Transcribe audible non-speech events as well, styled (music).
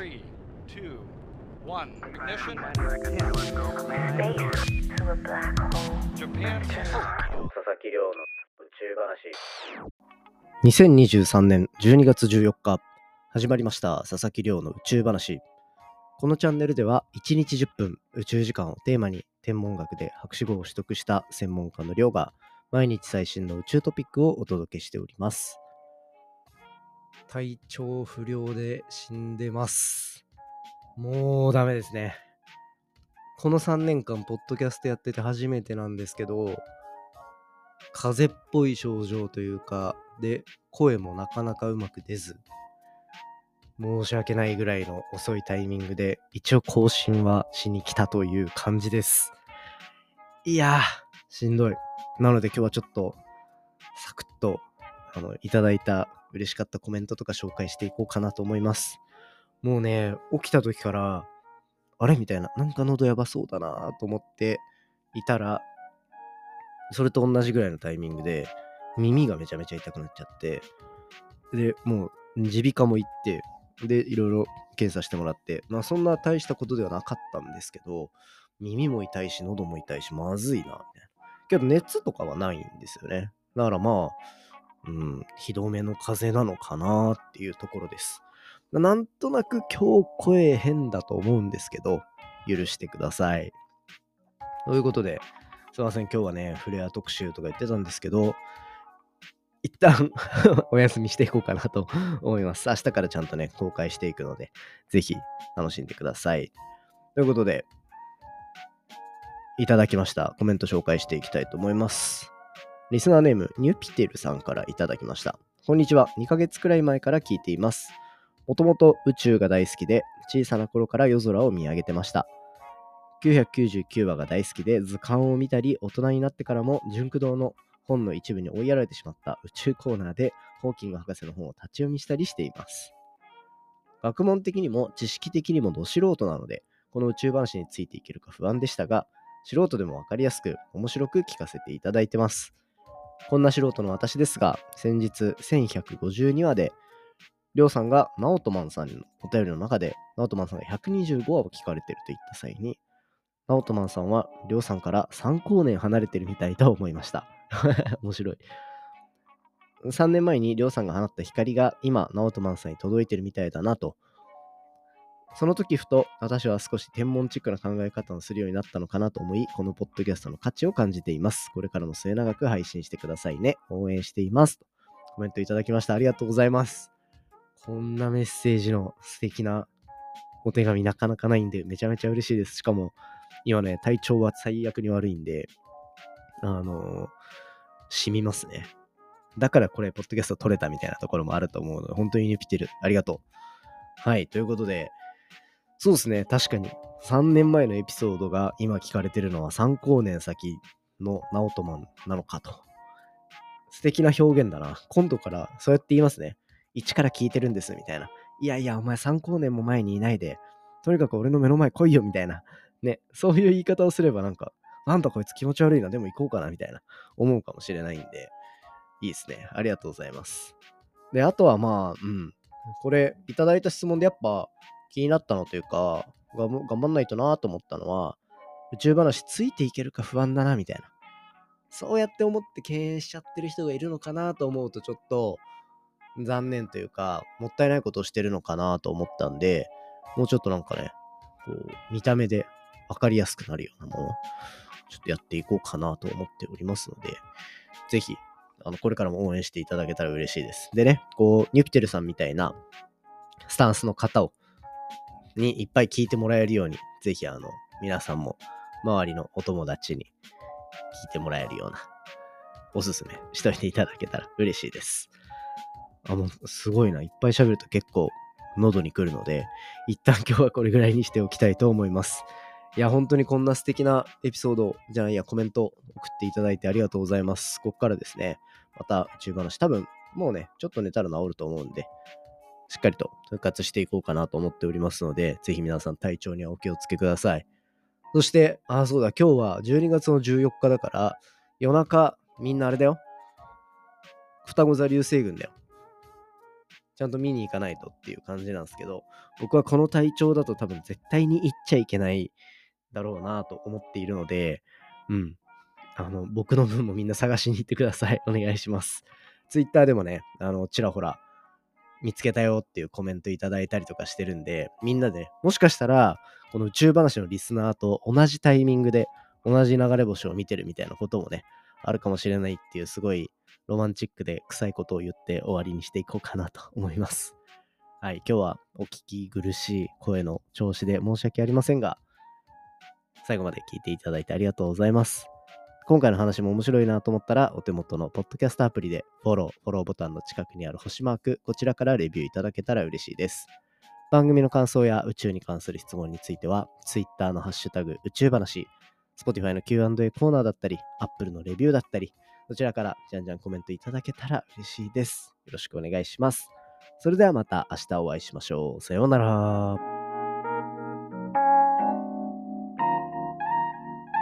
Three, two, one. Ignition. Space to a black hole. Japan. 佐々木亮の宇宙話。2023年12月14日始まりました佐々木亮の宇宙話このチャンネルでは1日10分宇宙時間をテーマに天文学で博士号を取得した専門家の亮が毎日最新の宇宙トピックをお届けしております体調不良で死んでますもうダメですねこの3年間ポッドキャストやってて初めてなんですけど風邪っぽい症状というか、で、声もなかなかうまく出ず、申し訳ないぐらいの遅いタイミングで、一応更新はしに来たという感じです。いやー、しんどい。なので今日はちょっと、サクッと、あの、いただいた嬉しかったコメントとか紹介していこうかなと思います。もうね、起きた時から、あれみたいな、なんか喉やばそうだなと思っていたら、それと同じぐらいのタイミングで、耳がめちゃめちゃ痛くなっちゃって、で、もう、耳鼻科も行って、で、いろいろ検査してもらって、まあそんな大したことではなかったんですけど、耳も痛いし、喉も痛いし、まずいな、みたいな。けど熱とかはないんですよね。だからまあ、うん、ひどめの風邪なのかなっていうところです。なんとなく今日声変だと思うんですけど、許してください。ということで、すいません、今日はね、フレア特集とか言ってたんですけど、一旦 (laughs) お休みしていこうかなと (laughs) 思います。明日からちゃんとね、公開していくので、ぜひ楽しんでください。ということで、いただきました。コメント紹介していきたいと思います。リスナーネーム、ニューピテルさんからいただきました。こんにちは。2ヶ月くらい前から聞いています。もともと宇宙が大好きで、小さな頃から夜空を見上げてました。999話が大好きで図鑑を見たり大人になってからも純駆動の本の一部に追いやられてしまった宇宙コーナーでホーキング博士の本を立ち読みしたりしています学問的にも知識的にもど素人なのでこの宇宙話についていけるか不安でしたが素人でもわかりやすく面白く聞かせていただいてますこんな素人の私ですが先日1152話でりょうさんがナオトマンさんのお便りの中でナオトマンさんが125話を聞かれてると言った際にナオトマンさんは、りょうさんから3光年離れてるみたいと思いました。(laughs) 面白い。3年前にりょうさんが放った光が今、ナオトマンさんに届いてるみたいだなと。その時ふと、私は少し天文チックな考え方をするようになったのかなと思い、このポッドキャストの価値を感じています。これからも末永く配信してくださいね。応援しています。とコメントいただきました。ありがとうございます。こんなメッセージの素敵なお手紙なかなかないんで、めちゃめちゃ嬉しいです。しかも、今ね、体調は最悪に悪いんで、あのー、染みますね。だからこれ、ポッドキャスト撮れたみたいなところもあると思うので、本当にニピテル、ありがとう。はい、ということで、そうですね、確かに、3年前のエピソードが今聞かれてるのは3光年先のナオトマンなのかと。素敵な表現だな。今度からそうやって言いますね。1から聞いてるんです、みたいな。いやいや、お前3光年も前にいないで、とにかく俺の目の前来いよ、みたいな。ね、そういう言い方をすればなんか、なんだこいつ気持ち悪いな、でも行こうかな、みたいな、思うかもしれないんで、いいですね。ありがとうございます。で、あとはまあ、うん。これ、いただいた質問でやっぱ気になったのというか、が頑張んないとなと思ったのは、宇宙話ついていけるか不安だな、みたいな。そうやって思って敬遠しちゃってる人がいるのかなと思うと、ちょっと残念というか、もったいないことをしてるのかなと思ったんで、もうちょっとなんかね、こう、見た目で分かりやすくなるようなものをちょっとやっていこうかなと思っておりますので、ぜひ、あの、これからも応援していただけたら嬉しいです。でね、こう、ニュピテルさんみたいなスタンスの方を、にいっぱい聞いてもらえるように、ぜひ、あの、皆さんも周りのお友達に聞いてもらえるような、おすすめしといていただけたら嬉しいです。あ、もう、すごいな。いっぱい喋ると結構喉に来るので、一旦今日はこれぐらいにしておきたいと思います。いや、本当にこんな素敵なエピソードじゃないや、コメント送っていただいてありがとうございます。ここからですね、また宇宙話、多分もうね、ちょっと寝たら治ると思うんで、しっかりと復活していこうかなと思っておりますので、ぜひ皆さん体調にはお気をつけください。そして、ああ、そうだ、今日は12月の14日だから、夜中、みんなあれだよ。双子座流星群だよ。ちゃんと見に行かないとっていう感じなんですけど、僕はこの体調だと多分絶対に行っちゃいけないだろうなと思っているので、うん。あの、僕の分もみんな探しに行ってください。お願いします。ツイッターでもね、あの、ちらほら見つけたよっていうコメントいただいたりとかしてるんで、みんなで、もしかしたら、この宇宙話のリスナーと同じタイミングで同じ流れ星を見てるみたいなこともね、あるかもしれないっていうすごいロマンチックで臭いことを言って終わりにしていこうかなと思います。はい、今日はお聞き苦しい声の調子で申し訳ありませんが、最後まで聞いていただいてありがとうございます。今回の話も面白いなと思ったら、お手元のポッドキャストアプリでフォロー、フォローボタンの近くにある星マーク、こちらからレビューいただけたら嬉しいです。番組の感想や宇宙に関する質問については、Twitter のハッシュタグ宇宙話、Spotify の Q&A コーナーだったり、Apple のレビューだったり、そちらからじゃんじゃんコメントいただけたら嬉しいです。よろしくお願いします。それではまた明日お会いしましょう。さようなら。